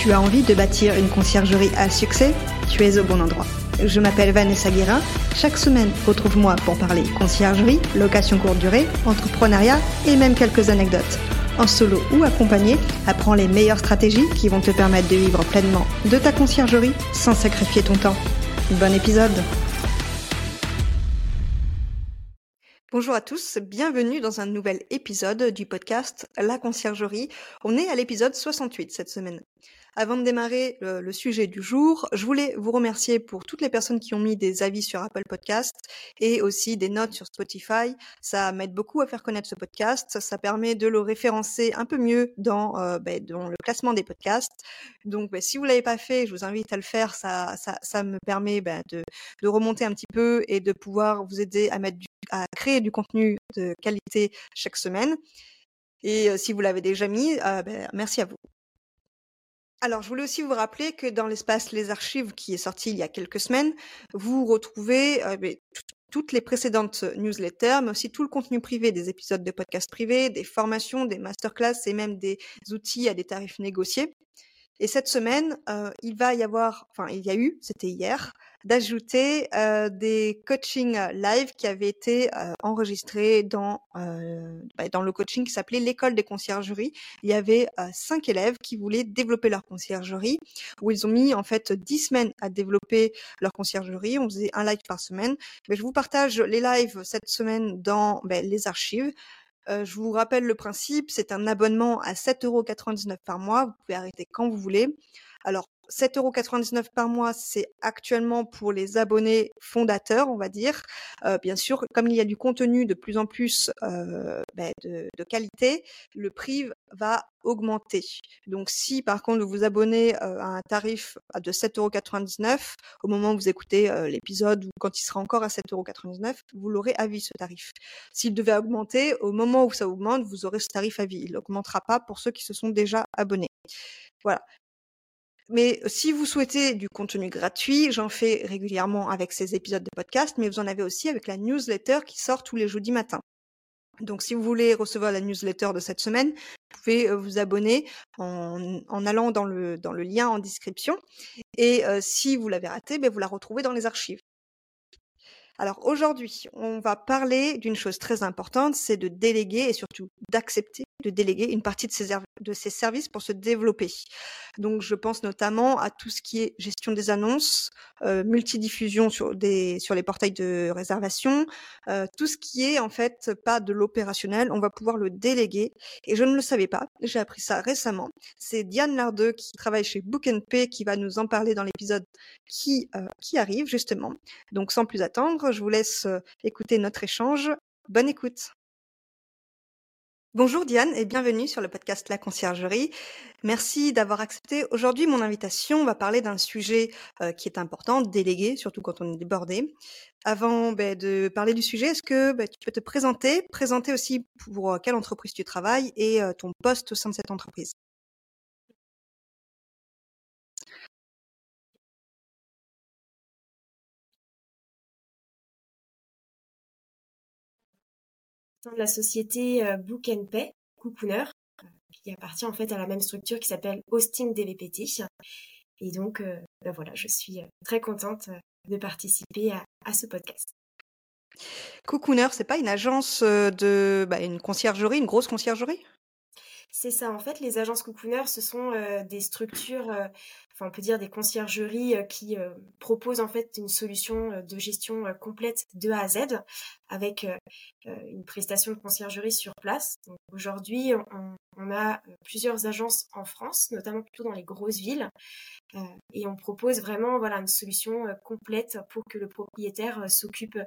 Tu as envie de bâtir une conciergerie à succès Tu es au bon endroit. Je m'appelle Vanessa Guérin. Chaque semaine, retrouve-moi pour parler conciergerie, location courte durée, entrepreneuriat et même quelques anecdotes. En solo ou accompagné, apprends les meilleures stratégies qui vont te permettre de vivre pleinement de ta conciergerie sans sacrifier ton temps. Bon épisode Bonjour à tous, bienvenue dans un nouvel épisode du podcast La Conciergerie. On est à l'épisode 68 cette semaine. Avant de démarrer le, sujet du jour, je voulais vous remercier pour toutes les personnes qui ont mis des avis sur Apple Podcast et aussi des notes sur Spotify. Ça m'aide beaucoup à faire connaître ce podcast. Ça permet de le référencer un peu mieux dans, euh, ben, le classement des podcasts. Donc, ben, si vous l'avez pas fait, je vous invite à le faire. Ça, me permet ben, de, remonter un petit peu et de pouvoir vous aider à créer du contenu de qualité chaque semaine. Et euh, si vous l'avez déjà mis, euh, merci à vous. Alors, je voulais aussi vous rappeler que dans l'espace Les Archives, qui est sorti il y a quelques semaines, vous retrouvez euh, toutes les précédentes newsletters, mais aussi tout le contenu privé des épisodes de podcasts privés, des formations, des masterclass et même des outils à des tarifs négociés. Et cette semaine, euh, il va y avoir, enfin il y a eu, c'était hier, d'ajouter euh, des coachings live qui avaient été euh, enregistrés dans bah, dans le coaching qui s'appelait l'école des conciergeries. Il y avait cinq élèves qui voulaient développer leur conciergerie, où ils ont mis en fait dix semaines à développer leur conciergerie. On faisait un live par semaine. Mais je vous partage les lives cette semaine dans ben, les archives. Euh, je vous rappelle le principe, c'est un abonnement à 7,99€ par mois. Vous pouvez arrêter quand vous voulez. Alors, 7,99€ par mois, c'est actuellement pour les abonnés fondateurs, on va dire. Euh, bien sûr, comme il y a du contenu de plus en plus euh, ben, de, qualité, le prix va augmenter. Donc, si par contre vous vous abonnez euh, à un tarif de 7,99€, au moment où vous écoutez l'épisode ou quand il sera encore à 7,99€, vous l'aurez à vie ce tarif. S'il devait augmenter, au moment où ça augmente, vous aurez ce tarif à vie. Il n'augmentera pas pour ceux qui se sont déjà abonnés. Voilà. Mais si vous souhaitez du contenu gratuit, j'en fais régulièrement avec ces épisodes de podcast, mais vous en avez aussi avec la newsletter qui sort tous les jeudis matins. Donc si vous voulez recevoir la newsletter de cette semaine, vous pouvez euh, vous abonner en, allant dans le, lien en description. Et euh, si vous l'avez raté, ben, vous la retrouvez dans les archives. Alors aujourd'hui, on va parler d'une chose très importante, c'est de déléguer et surtout d'accepter de déléguer une partie de ses, de ses services pour se développer. Donc je pense notamment à tout ce qui est gestion des annonces, euh, multidiffusion sur, des, sur les portails de réservation, euh, tout ce qui est en fait pas de l'opérationnel, on va pouvoir le déléguer. Et je ne le savais pas, j'ai appris ça récemment. C'est Diane Lardeux qui travaille chez Book qui va nous en parler dans l'épisode qui, euh, qui arrive justement. Donc sans plus attendre, je vous laisse euh, écouter notre échange. Bonne écoute. Bonjour Diane et bienvenue sur le podcast La Conciergerie. Merci d'avoir accepté aujourd'hui mon invitation. On va parler d'un sujet euh, qui est important, délégué, surtout quand on est débordé. Avant ben, de parler du sujet, est-ce que ben, tu peux te présenter, présenter aussi pour euh, quelle entreprise tu travailles et euh, ton poste au sein de cette entreprise? De la société Book and Pay, Cocooner, qui appartient en fait à la même structure qui s'appelle Austin DVPT. Et donc, ben voilà, je suis très contente de participer à, ce podcast. Cocooner, c'est pas une agence de, bah, une conciergerie, une grosse conciergerie? C'est ça, en fait, les agences cocooner, ce sont des structures, enfin on peut dire des conciergeries qui proposent en fait une solution de gestion complète de A à Z avec une prestation de conciergerie sur place. Aujourd'hui, on, a plusieurs agences en France, notamment plutôt dans les grosses villes, et on propose vraiment voilà une solution complète pour que le propriétaire s'occupe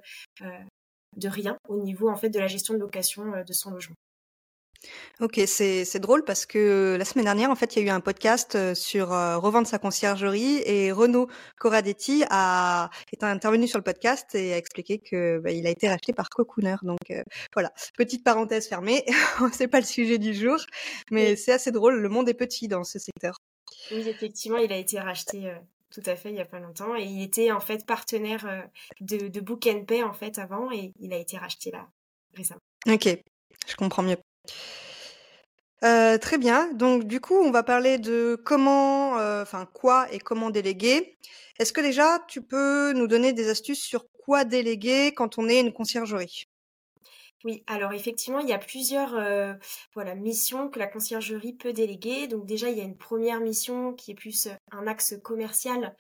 de rien au niveau en fait de la gestion de location de son logement. Ok, c'est c'est drôle parce que la semaine dernière, en fait, il y a eu un podcast euh, sur euh, revendre sa conciergerie et Renaud Corradetti a est intervenu sur le podcast et a expliqué que bah, il a été racheté par Cocooner. Donc euh, voilà, petite parenthèse fermée. c'est pas le sujet du jour, mais c'est assez drôle. Le monde est petit dans ce secteur. Oui, effectivement, il a été racheté. tout à fait, il y a pas longtemps. Et il était en fait partenaire de, de Book Pay en fait avant et il a été racheté là récemment. Ok, je comprends mieux. Très bien. Donc, du coup, on va parler de comment, enfin, quoi et comment déléguer. Est-ce que déjà, tu peux nous donner des astuces sur quoi déléguer quand on est une conciergerie? Oui, alors effectivement, il y a plusieurs euh, voilà, missions que la conciergerie peut déléguer. Donc déjà, il y a une première mission qui est plus un axe commercial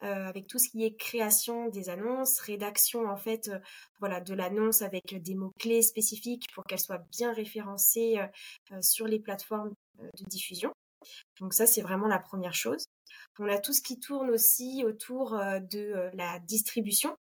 avec tout ce qui est création des annonces, rédaction en fait voilà, de l'annonce avec des mots-clés spécifiques pour qu'elle soit bien référencée sur les plateformes de diffusion. Donc ça, c'est vraiment la première chose. On a tout ce qui tourne aussi autour de la distribution,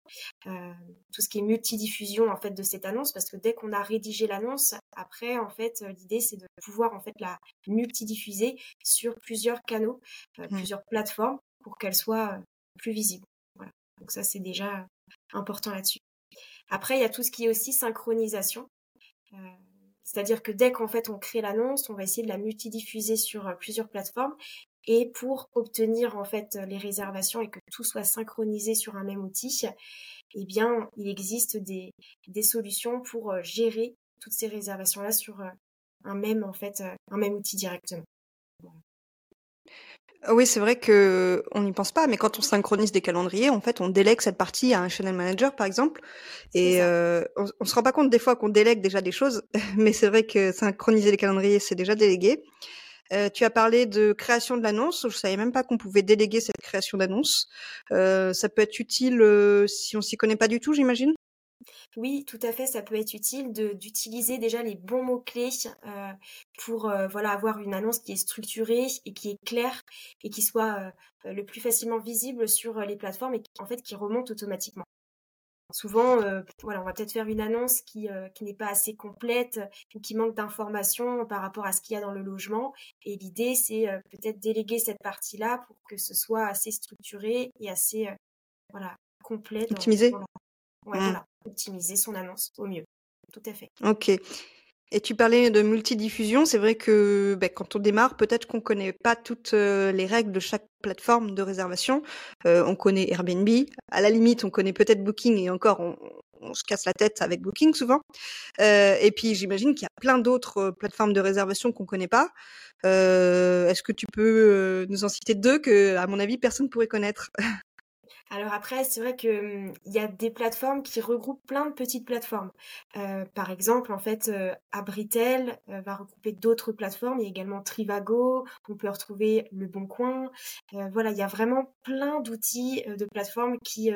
tout ce qui est multidiffusion en fait de cette annonce, parce que dès qu'on a rédigé l'annonce, après en fait l'idée c'est de pouvoir en fait la multidiffuser sur plusieurs canaux, mmh. plusieurs plateformes pour qu'elle soit plus visible. Voilà. Donc ça c'est déjà important là-dessus. Après il y a tout ce qui est aussi synchronisation. C'est-à-dire que dès qu'en fait on crée l'annonce, on va essayer de la multidiffuser sur plusieurs plateformes et pour obtenir en fait les réservations et que tout soit synchronisé sur un même outil, eh bien, il existe des, des solutions pour euh, gérer toutes ces réservations-là sur euh, un même en fait euh, un même outil directement. Oui, c'est vrai que on n'y pense pas, mais quand on synchronise des calendriers, en fait, on délègue cette partie à un channel manager, par exemple, et on, on, se rend pas compte des fois qu'on délègue déjà des choses, mais c'est vrai que synchroniser les calendriers, c'est déjà délégué. Euh, tu as parlé de création de l'annonce. Je savais même pas qu'on pouvait déléguer cette création d'annonce. Euh, ça peut être utile euh, si on s'y connaît pas du tout, j'imagine? Oui, tout à fait, ça peut être utile d'utiliser déjà les bons mots-clés pour avoir une annonce qui est structurée et qui est claire et qui soit le plus facilement visible sur les plateformes et en fait qui remonte automatiquement. Souvent, euh, voilà, on va peut-être faire une annonce qui, euh, qui n'est pas assez complète ou qui manque d'informations par rapport à ce qu'il y a dans le logement. Et l'idée, c'est euh, peut-être déléguer cette partie-là pour que ce soit assez structuré et assez voilà, complet. Optimisé mmh. voilà, optimiser son annonce au mieux. Tout à fait. Ok. Et tu parlais de multidiffusion, c'est vrai que ben, quand on démarre, peut-être qu'on connaît pas toutes euh, les règles de chaque plateforme de réservation. Euh, on connaît Airbnb, à la limite, on connaît peut-être Booking et encore, on, se casse la tête avec Booking souvent. Euh, et puis j'imagine qu'il y a plein d'autres plateformes de réservation qu'on connaît pas. Est-ce que tu peux nous en citer deux que, à mon avis, personne pourrait connaître? Alors après, c'est vrai que hum, il y a des plateformes qui regroupent plein de petites plateformes. Euh, par exemple, en fait, euh, Abritel euh, va regrouper d'autres plateformes. Il y a également Trivago. On peut retrouver Le Bon Coin. voilà, il y a vraiment plein d'outils de plateformes qui,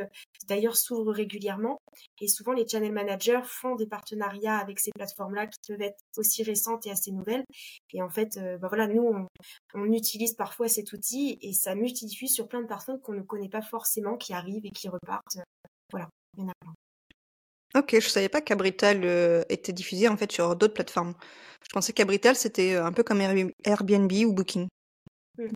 d'ailleurs, s'ouvrent régulièrement. Et souvent, les channel managers font des partenariats avec ces plateformes-là qui peuvent être aussi récentes et assez nouvelles. Et en fait, bah voilà, nous, on, on utilise parfois cet outil et ça multidiffuse sur plein de personnes qu'on ne connaît pas forcément qui arrivent et qui repartent. Euh, voilà, il y en a plein. Ok, je savais pas qu'Abrital euh, était diffusé en fait sur d'autres plateformes. Je pensais qu'Abrital c'était euh, un peu comme Airbnb ou Booking. Mmh.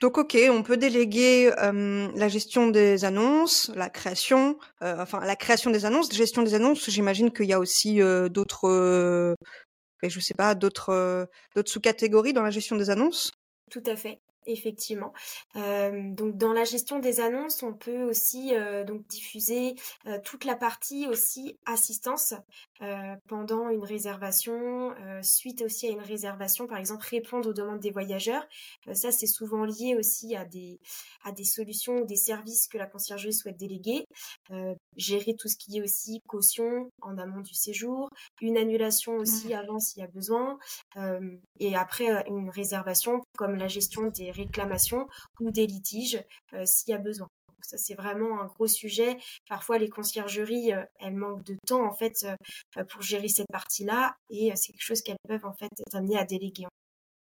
Donc ok, on peut déléguer la gestion des annonces, la création, enfin la création des annonces, gestion des annonces. J'imagine qu'il y a aussi d'autres, je sais pas, d'autres d'autres sous-catégories dans la gestion des annonces. Tout à fait effectivement. donc dans la gestion des annonces, on peut aussi donc diffuser toute la partie aussi assistance pendant une réservation, suite aussi à une réservation, par exemple répondre aux demandes des voyageurs. ça c'est souvent lié aussi à des à des solutions ou des services que la conciergerie souhaite déléguer. gérer tout ce qui est aussi caution en amont du séjour, une annulation aussi avant s'il y a besoin, et après une réservation comme la gestion des réclamations ou des litiges euh, s'il y a besoin. ça, c'est vraiment un gros sujet. Parfois, les conciergeries, euh, elles manquent de temps, en fait, euh, pour gérer cette partie-là. Et c'est quelque chose qu'elles peuvent, en fait, être amenées à déléguer.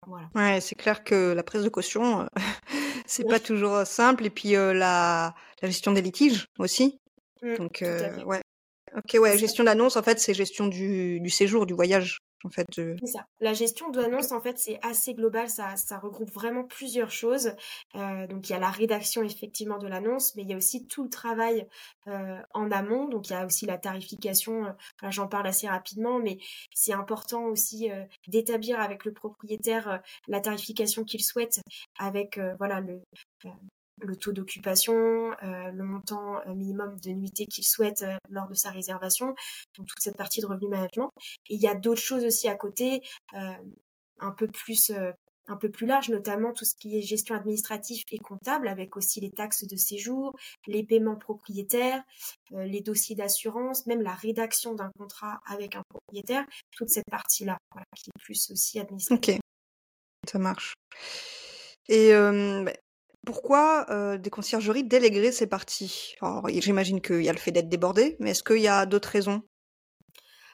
Voilà. Ouais, c'est clair que la prise de caution, c'est pas toujours simple. Et puis, la, gestion des litiges aussi. Mmh, Donc, ouais. Ok, ouais, gestion d'annonce, en fait, c'est gestion du, du séjour, du voyage La gestion d'annonce, en fait, c'est assez global. Ça, ça regroupe vraiment plusieurs choses. Euh, donc, il y a la rédaction, effectivement, de l'annonce, mais il y a aussi tout le travail euh, en amont. Donc, il y a aussi la tarification. Euh, j'en parle assez rapidement, mais c'est important aussi d'établir avec le propriétaire la tarification qu'il souhaite avec, voilà, le le taux d'occupation, le montant minimum de nuitées qu'il souhaite lors de sa réservation, donc toute cette partie de revenu management. Et il y a d'autres choses aussi à côté, un peu plus un peu plus large, notamment tout ce qui est gestion administrative et comptable, avec aussi les taxes de séjour, les paiements propriétaires, euh, les dossiers d'assurance, même la rédaction d'un contrat avec un propriétaire, toute cette partie-là, qui est plus aussi administrative. Ok, ça marche. Et bah, pourquoi euh, des conciergeries délégueraient ces parties? J'imagine qu'il y a le fait d'être débordé, mais est-ce qu'il y a d'autres raisons?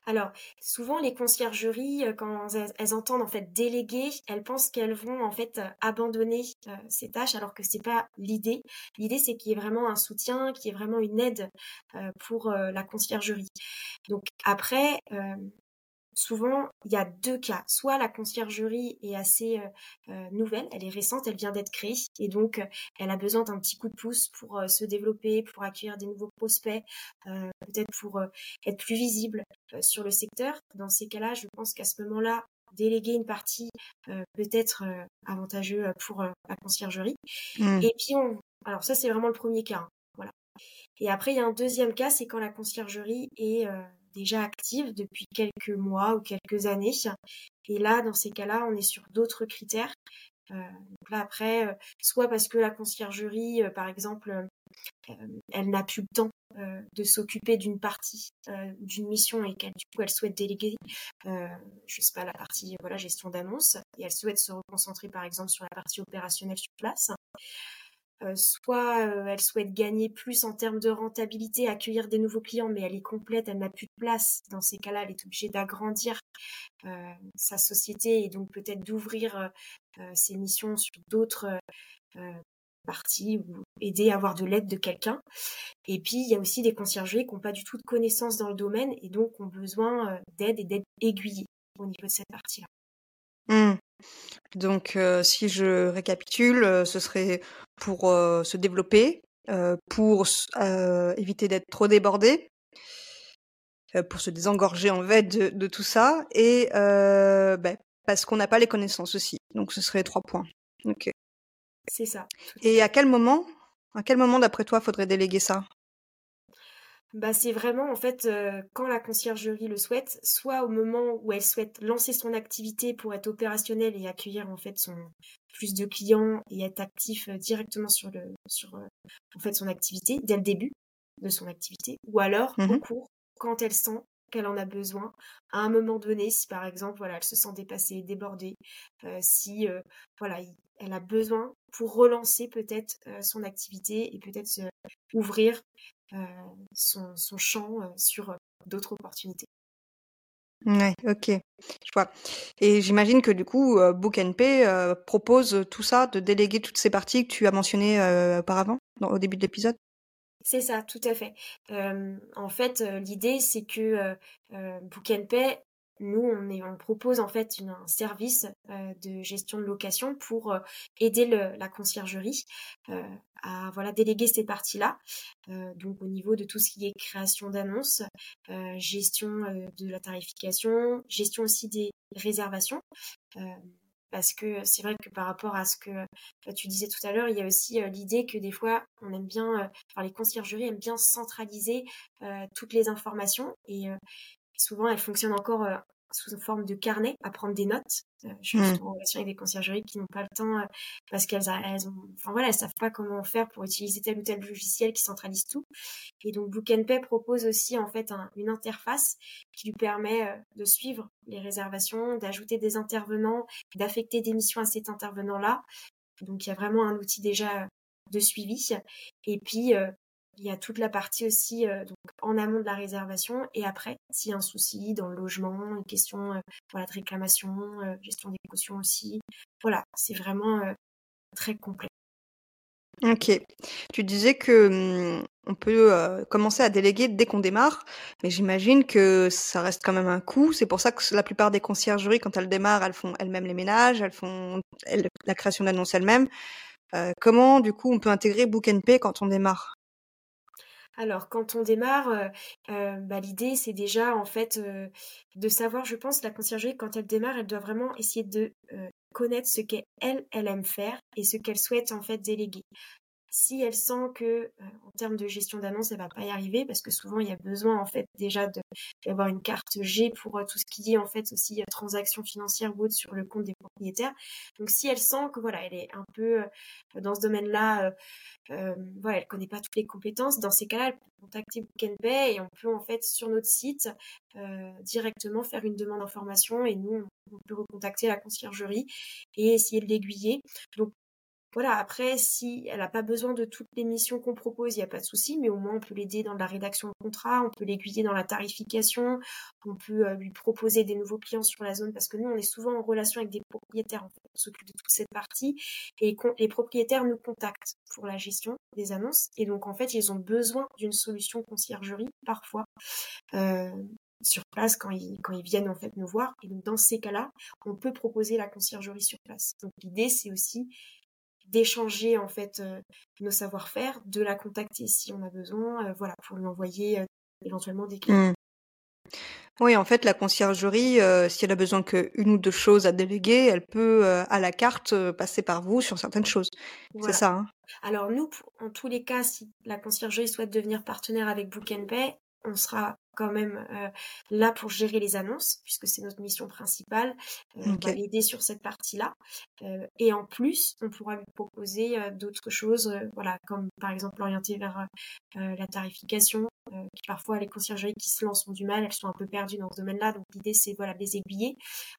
Alors, souvent les conciergeries, euh, quand elles, entendent en fait déléguer, elles pensent qu'elles vont en fait abandonner euh, ces tâches, alors que c'est pas l'idée. L'idée, c'est qu'il y ait vraiment un soutien, qu'il y ait vraiment une aide pour la conciergerie. Donc après, souvent, il y a deux cas. Soit la conciergerie est assez euh, euh, nouvelle, elle est récente, elle vient d'être créée, et donc euh, elle a besoin d'un petit coup de pouce pour se développer, pour accueillir des nouveaux prospects, peut-être pour être plus visible sur le secteur. Dans ces cas-là, je pense qu'à ce moment-là, déléguer une partie peut être avantageux pour la conciergerie. Mmh. Et puis, on... alors ça, c'est vraiment le premier cas. Hein, voilà. Et après, il y a un deuxième cas, c'est quand la conciergerie est déjà active depuis quelques mois ou quelques années. Et là, dans ces cas-là, on est sur d'autres critères. Euh, donc là, après, euh, soit parce que la conciergerie, euh, par exemple, elle n'a plus le temps de s'occuper d'une partie d'une mission et qu'elle souhaite déléguer je sais pas la partie voilà gestion d'annonce et elle souhaite se reconcentrer par exemple sur la partie opérationnelle sur place euh, soit euh, elle souhaite gagner plus en termes de rentabilité, accueillir des nouveaux clients, mais elle est complète, elle n'a plus de place. Dans ces cas-là, elle est obligée d'agrandir euh, sa société et donc peut-être d'ouvrir ses missions sur d'autres parties ou aider à avoir de l'aide de quelqu'un. Et puis, il y a aussi des conciergeries qui n'ont pas du tout de connaissances dans le domaine et donc ont besoin d'aide et d'être aiguillées au niveau de cette partie-là. Mmh. Donc, si je récapitule, ce serait pour se développer, pour éviter d'être trop débordé, pour se désengorger en fait de, tout ça, et ben, parce qu'on n'a pas les connaissances aussi. Donc, ce serait trois points. Ok. C'est ça. Et à quel moment, à quel moment d'après toi, faudrait déléguer ça? Bah, c'est vraiment en fait euh, quand la conciergerie le souhaite, soit au moment où elle souhaite lancer son activité pour être opérationnelle et accueillir en fait son plus de clients et être actif euh, directement sur le sur euh, en fait son activité dès le début de son activité, ou alors au mmh cours quand elle sent qu'elle en a besoin à un moment donné, si par exemple voilà elle se sent dépassée, débordée, si voilà elle a besoin pour relancer peut-être son activité et peut-être ouvrir son, son, champ euh, sur euh, d'autres opportunités. Ouais, ok, je vois. Et j'imagine que du coup, Book Pay propose tout ça, de déléguer toutes ces parties que tu as mentionnées auparavant, au début de l'épisode? C'est ça, tout à fait. en fait, l'idée, c'est que Book Pay nous, on, propose en fait un service euh, de gestion de location pour euh, aider la conciergerie euh, à voilà déléguer ces parties-là. donc au niveau de tout ce qui est création d'annonces, gestion de la tarification, gestion aussi des réservations. parce que c'est vrai que par rapport à ce que tu disais tout à l'heure, il y a aussi l'idée que des fois, on aime bien, les conciergeries aiment bien centraliser toutes les informations et, souvent elles fonctionnent encore euh, sous forme de carnet à prendre des notes. Euh, je suis mmh. en relation avec des conciergeries qui n'ont pas le temps euh, parce qu'elles elles ont, enfin voilà, elles savent pas comment faire pour utiliser tel ou tel logiciel qui centralise tout. Et donc Book Pay propose aussi en fait une interface qui lui permet de suivre les réservations, d'ajouter des intervenants, d'affecter des missions à cet intervenant-là. Donc il y a vraiment un outil déjà de suivi. Et puis il y a toute la partie aussi euh, en amont de la réservation et après, s'il y a un souci dans le logement, une question euh, de réclamation, euh, gestion des cautions aussi. Voilà, c'est vraiment très complet. Ok. Tu disais que mmh, on peut commencer à déléguer dès qu'on démarre, mais j'imagine que ça reste quand même un coût. C'est pour ça que la plupart des conciergeries, quand elles démarrent, elles font elles-mêmes les ménages, elles font la création d'annonces elles-mêmes. comment, du coup, on peut intégrer Book quand on démarre? Alors, quand on démarre, euh, euh, bah, l'idée, c'est déjà, en fait, euh, de savoir, je pense, la conciergerie, quand elle démarre, elle doit vraiment essayer de connaître ce qu'elle, elle aime faire et ce qu'elle souhaite, en fait, déléguer. Si elle sent que en termes de gestion d'annonce, elle va pas y arriver parce que souvent il y a besoin en fait déjà d'avoir une carte G pour tout ce qui est en fait aussi transactions financières ou autres sur le compte des propriétaires. Donc si elle sent que voilà, elle est un peu dans ce domaine-là, euh, voilà, elle connaît pas toutes les compétences. Dans ces cas-là, elle peut contacter Book Pay et on peut en fait sur notre site directement faire une demande d'information et nous on peut recontacter la conciergerie et essayer de l'aiguiller. Donc voilà, après, si elle n'a pas besoin de toutes les missions qu'on propose, il n'y a pas de souci, mais au moins on peut l'aider dans la rédaction de contrat, on peut l'aiguiller dans la tarification, on peut euh, lui proposer des nouveaux clients sur la zone, parce que nous, on est souvent en relation avec des propriétaires, en fait, on s'occupe de toute cette partie, et les propriétaires nous contactent pour la gestion des annonces, et donc en fait, ils ont besoin d'une solution conciergerie, parfois. Euh, sur place quand ils, quand ils viennent en fait nous voir. Et donc dans ces cas-là, on peut proposer la conciergerie sur place. Donc l'idée c'est aussi d'échanger en fait euh, nos savoir-faire, de la contacter si on a besoin, euh, voilà, pour lui envoyer euh, éventuellement des clients. Mmh. Oui, en fait, la conciergerie, si elle a besoin qu'une ou deux choses à déléguer, elle peut, à la carte, passer par vous sur certaines choses. C'est ça, hein? Alors nous, en tous les cas, si la conciergerie souhaite devenir partenaire avec Book Pay, on sera quand même euh, là pour gérer les annonces, puisque c'est notre mission principale. Euh, on va l'aider sur cette partie-là. Euh, et en plus, on pourra lui proposer d'autres choses, voilà, comme par exemple l'orienter vers la tarification, qui parfois les conciergeries qui se lancent ont du mal, elles sont un peu perdues dans ce domaine-là. Donc l'idée, c'est voilà, de les aiguiller.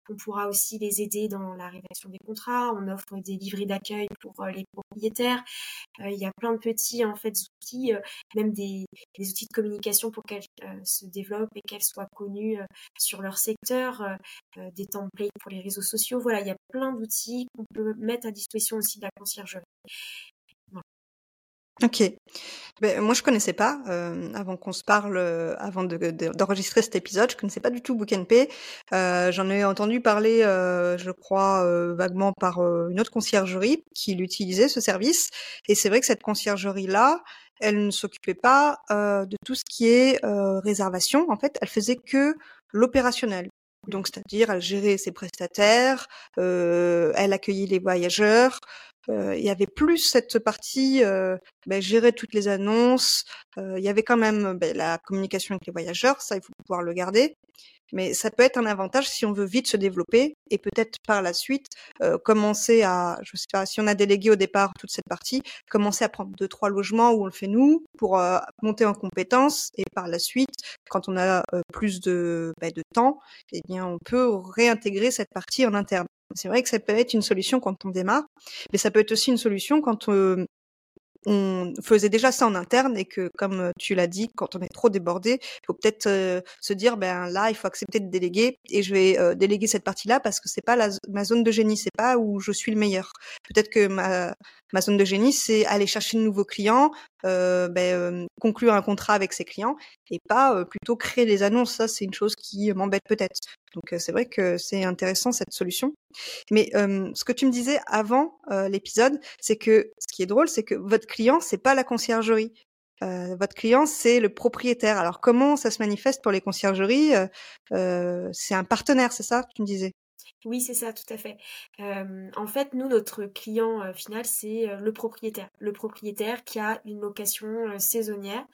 On pourra aussi les aider dans la rédaction des contrats. On offre des livrets d'accueil pour les propriétaires. il y a plein de petits en fait outils, même des, outils de communication pour qu'elles se développent et qu'elles soient connues euh, sur leur secteur, euh, euh, des templates pour les réseaux sociaux. Voilà, il y a plein d'outils qu'on peut mettre à disposition aussi de la conciergerie. Ok. Ben, moi, je connaissais pas, avant qu'on se parle, avant d'enregistrer cet épisode, je connaissais pas du tout Book Euh, J'en ai entendu parler, je crois, vaguement par une autre conciergerie qui l'utilisait, ce service. Et c'est vrai que cette conciergerie-là, elle ne s'occupait pas euh, de tout ce qui est euh, réservation. En fait, elle faisait que l'opérationnel. Donc, c'est-à-dire, elle gérait ses prestataires, euh, elle accueillait les voyageurs. il y avait plus cette partie ben, gérer toutes les annonces. il y avait quand même ben, la communication avec les voyageurs, ça il faut pouvoir le garder mais ça peut être un avantage si on veut vite se développer et peut-être par la suite euh, commencer à, je sais pas, si on a délégué au départ toute cette partie, commencer à prendre deux trois logements où on le fait nous pour euh, monter en compétences et par la suite, quand on a euh, plus de, bah, de temps, eh bien on peut réintégrer cette partie en interne. C'est vrai que ça peut être une solution quand on démarre, mais ça peut être aussi une solution quand on faisait déjà ça en interne et que, comme tu l'as dit, quand on est trop débordé, il faut peut-être se dire, ben là, il faut accepter de déléguer et je vais déléguer cette partie-là parce que c'est pas ma zone de génie, c'est pas où je suis le meilleur. Peut-être que ma zone de génie, c'est aller chercher de nouveaux clients, euh, ben, conclure un contrat avec ses clients et pas plutôt créer des annonces. Ça, c'est une chose qui m'embête peut-être. Donc, c'est vrai que c'est intéressant cette solution. Mais ce que tu me disais avant l'épisode, c'est que ce qui est drôle, c'est que votre client, c'est pas la conciergerie. Euh, votre client, c'est le propriétaire. Alors, comment ça se manifeste pour les conciergeries? Euh, C'est un partenaire, c'est ça tu me disais? Oui, c'est ça, tout à fait. en fait, nous, notre client final, c'est le propriétaire. Le propriétaire qui a une location saisonnière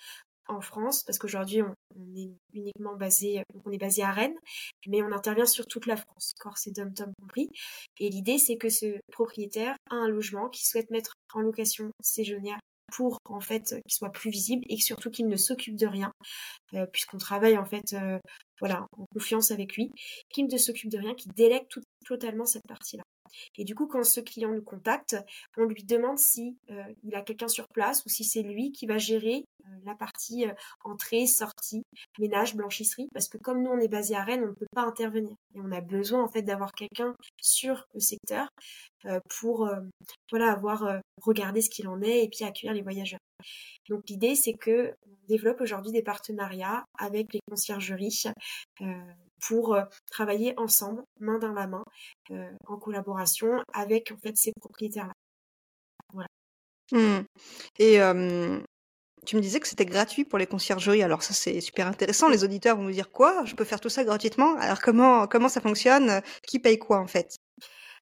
en France, parce qu'aujourd'hui, on, est uniquement basé, on est basé à Rennes, mais on intervient sur toute la France, Corse et dom compris. Et l'idée, c'est que ce propriétaire a un logement qui souhaite mettre en location saisonnière pour en fait qu'il soit plus visible et surtout qu'il ne s'occupe de rien puisqu'on travaille en fait voilà en confiance avec lui qu'il ne s'occupe de rien qu'il délègue totalement cette partie là et du coup, quand ce client nous contacte, on lui demande si euh, il a quelqu'un sur place ou si c'est lui qui va gérer euh, la partie euh, entrée, sortie, ménage, blanchisserie, parce que comme nous on est basé à Rennes, on ne peut pas intervenir et on a besoin en fait d'avoir quelqu'un sur le secteur pour voilà avoir regardé ce qu'il en est et puis accueillir les voyageurs. Donc l'idée c'est que on développe aujourd'hui des partenariats avec les conciergeries pour travailler ensemble, main dans la main, en collaboration avec en fait ces propriétaires-là. Voilà. Mmh. Et tu me disais que c'était gratuit pour les conciergeries. Alors ça c'est super intéressant. Les auditeurs vont nous dire quoi? Je peux faire tout ça gratuitement? Alors comment comment ça fonctionne? Qui paye quoi en fait?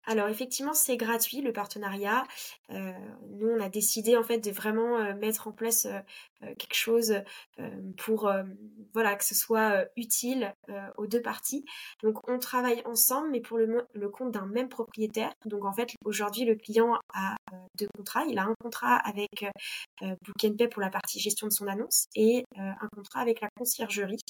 Alors effectivement, c'est gratuit le partenariat. Euh, nous, on a décidé en fait de vraiment euh, mettre en place euh, quelque chose pour voilà que ce soit utile aux deux parties. Donc on travaille ensemble, mais pour le, compte d'un même propriétaire. Donc en fait, aujourd'hui, le client a deux contrats. Il a un contrat avec Book pour la partie gestion de son annonce et un contrat avec la conciergerie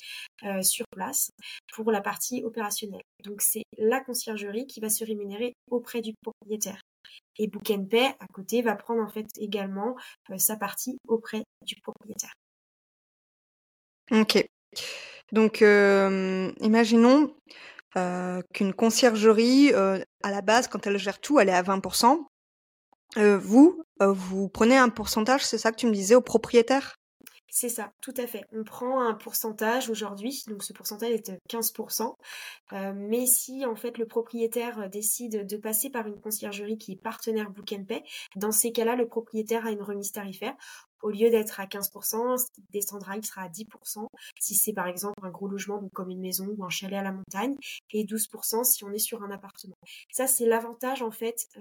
sur place pour la partie opérationnelle. Donc c'est la conciergerie qui va se rémunérer auprès du propriétaire. Et Book Pay à côté va prendre en fait également euh, sa partie auprès du propriétaire. Ok. Donc euh, imaginons euh, qu'une conciergerie, à la base, quand elle gère tout, elle est à 20%. vous, vous prenez un pourcentage, c'est ça que tu me disais, au propriétaire? C'est ça, tout à fait. On prend un pourcentage aujourd'hui, donc ce pourcentage est de 15%. Euh, mais si en fait le propriétaire décide de passer par une conciergerie qui est partenaire Book Pay, dans ces cas-là, le propriétaire a une remise tarifaire au lieu d'être à 15%, il descendra, il sera à 10% si c'est par exemple un gros logement, donc comme une maison ou un chalet à la montagne, et 12% si on est sur un appartement. Ça, c'est l'avantage en fait euh,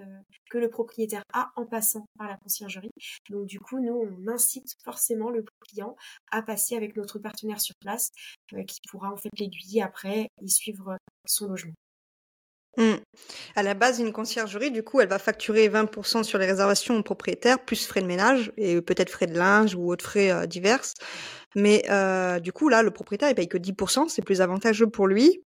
que le propriétaire a en passant par la conciergerie. Donc du coup, nous, on incite forcément le client à passer avec notre partenaire sur place, euh, qui pourra en fait l'aiguiller après et suivre son logement. Mmh. À la base, une conciergerie, du coup, elle va facturer 20% sur les réservations aux propriétaires, plus frais de ménage et peut-être frais de linge ou autres frais euh, divers. Mais euh, du coup, là, le propriétaire, il paye que 10%, c'est plus avantageux pour lui.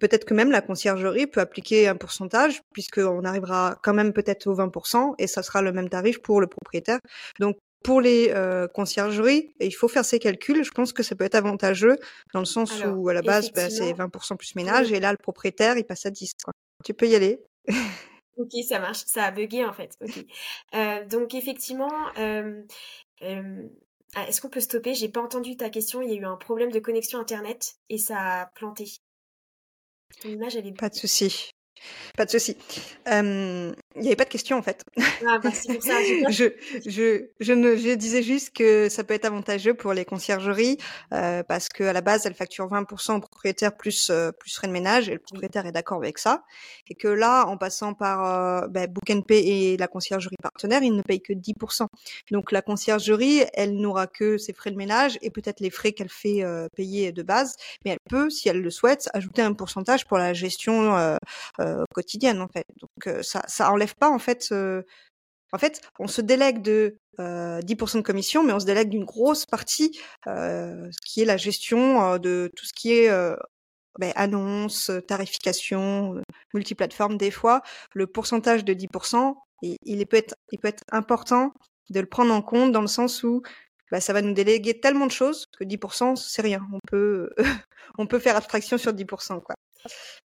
Peut-être que même la conciergerie peut appliquer un pourcentage, puisqu'on arrivera quand même peut-être au 20%, et ça sera le même tarif pour le propriétaire. Donc, pour les euh, conciergeries, il faut faire ces calculs. Je pense que ça peut être avantageux dans le sens où à la base, bah, c'est 20% plus ménage et là, le propriétaire, il passe à 10. Tu peux y aller. ok, ça marche. Ça a bugué en fait. Euh, donc effectivement, euh, ah, est-ce qu'on peut stopper? J'ai pas entendu ta question. Il y a eu un problème de connexion internet et ça a planté. Ton image, elle est. Pas de souci. Pas de souci. Il n'y avait pas de question en fait. Ah, bah, pour ça. je, je, je, ne, je disais juste que ça peut être avantageux pour les conciergeries euh, parce qu'à la base, elles facturent 20% au propriétaire plus, euh, plus frais de ménage et le propriétaire est d'accord avec ça. Et que là, en passant par bah, Book Pay et la conciergerie partenaire, ils ne payent que 10%. Donc la conciergerie, elle n'aura que ses frais de ménage et peut-être les frais qu'elle fait payer de base, mais elle peut, si elle le souhaite, ajouter un pourcentage pour la gestion quotidienne en fait. Donc euh, ça ça enlève pas en fait en fait, on se délègue de 10% de commission, mais on se délègue d'une grosse partie, euh, qui est la gestion de tout ce qui est ben, annonce, tarification, multiplateforme. Des fois, le pourcentage de 10%, il, il, peut être, il peut être important de le prendre en compte dans le sens où bah, ça va nous déléguer tellement de choses que 10%, c'est rien. On peut, on peut faire abstraction sur 10%. Quoi.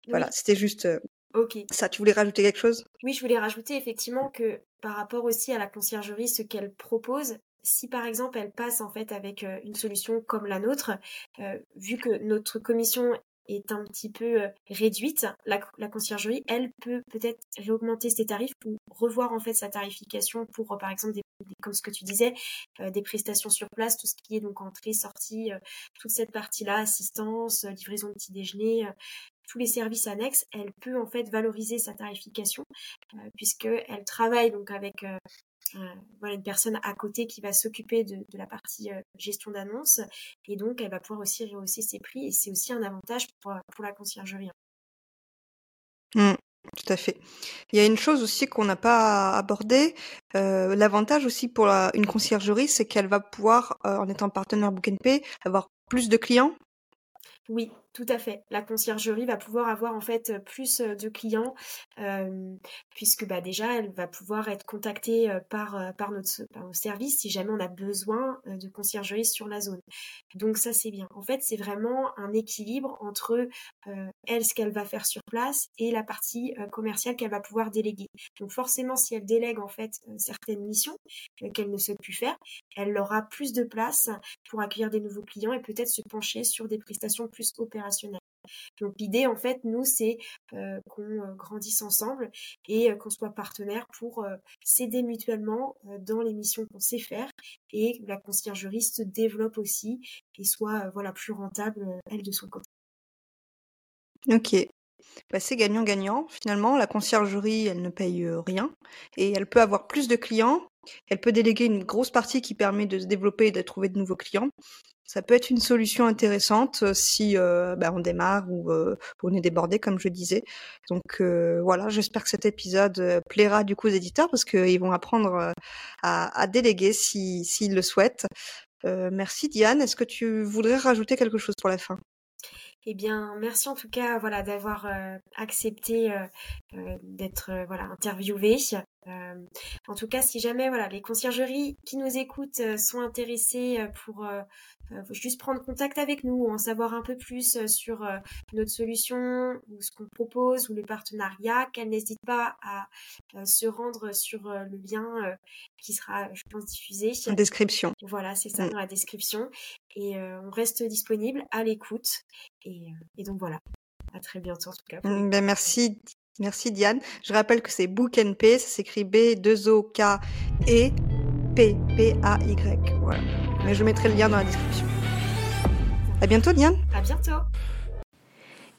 Voilà, c'était juste Ok. Ça, tu voulais rajouter quelque chose? Oui, je voulais rajouter effectivement que par rapport aussi à la conciergerie, ce qu'elle propose, si par exemple elle passe en fait avec euh, une solution comme la nôtre, euh, vu que notre commission est un petit peu euh, réduite, la, conciergerie, elle peut peut-être réaugmenter ses tarifs ou revoir en fait sa tarification pour par exemple des, comme ce que tu disais, des prestations sur place, tout ce qui est donc entrée, sortie, toute cette partie-là, assistance, livraison de petit déjeuner, tous les services annexes, elle peut en fait valoriser sa tarification euh, puisqu'elle travaille donc avec euh, euh, voilà, une personne à côté qui va s'occuper de, la partie gestion d'annonces et donc elle va pouvoir aussi rehausser ses prix et c'est aussi un avantage pour, la conciergerie. Mmh, tout à fait. Il y a une chose aussi qu'on n'a pas abordé. L'avantage aussi pour une conciergerie, c'est qu'elle va pouvoir, en étant partenaire Book Pay, avoir plus de clients? Oui, tout à fait. La conciergerie va pouvoir avoir en fait plus de clients puisque bah, déjà elle va pouvoir être contactée par, par, notre, par nos services si jamais on a besoin de conciergerie sur la zone. Donc ça c'est bien. En fait c'est vraiment un équilibre entre elle ce qu'elle va faire sur place et la partie commerciale qu'elle va pouvoir déléguer. Donc forcément si elle délègue en fait certaines missions qu'elle ne souhaite plus faire, elle aura plus de place pour accueillir des nouveaux clients et peut-être se pencher sur des prestations plus opérationnelles donc l'idée, en fait, nous, c'est euh, qu'on euh, grandisse ensemble et euh, qu'on soit partenaires pour s'aider mutuellement dans les missions qu'on sait faire et la conciergerie se développe aussi et soit voilà plus rentable elle de son côté. Ok. bah, c'est gagnant-gagnant. Finalement, la conciergerie, elle ne paye rien et elle peut avoir plus de clients. Elle peut déléguer une grosse partie qui permet de se développer et de trouver de nouveaux clients. Ça peut être une solution intéressante si bah, on démarre ou on est débordé, comme je disais. Donc voilà, j'espère que cet épisode plaira du coup aux éditeurs parce qu'ils vont apprendre à, déléguer s'ils le souhaitent. merci Diane. Est-ce que tu voudrais rajouter quelque chose pour la fin? Eh bien, merci en tout cas, voilà, d'avoir euh, accepté euh, euh, d'être voilà interviewé. en tout cas, si jamais voilà les conciergeries qui nous écoutent sont intéressées pour juste prendre contact avec nous, en savoir un peu plus sur notre solution ou ce qu'on propose ou le partenariat, qu'elles n'hésitent pas à se rendre sur le lien qui sera, je pense, diffusé. En description. Voilà, c'est ça, mm. dans la description. Et on reste disponible à l'écoute. Et, donc voilà, à très bientôt en tout cas. Mm, ben merci, merci Diane. Je rappelle que c'est Book P, ça s'écrit B2OK et P, P-A-Y. Voilà. Mais je mettrai le lien dans la description. À bientôt Diane. À bientôt.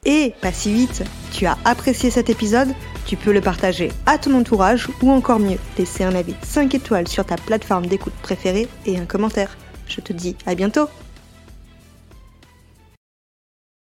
Et pas si vite, tu as apprécié cet épisode Tu peux le partager à ton entourage ou encore mieux, laisser un avis 5 étoiles sur ta plateforme d'écoute préférée et un commentaire. Je te dis à bientôt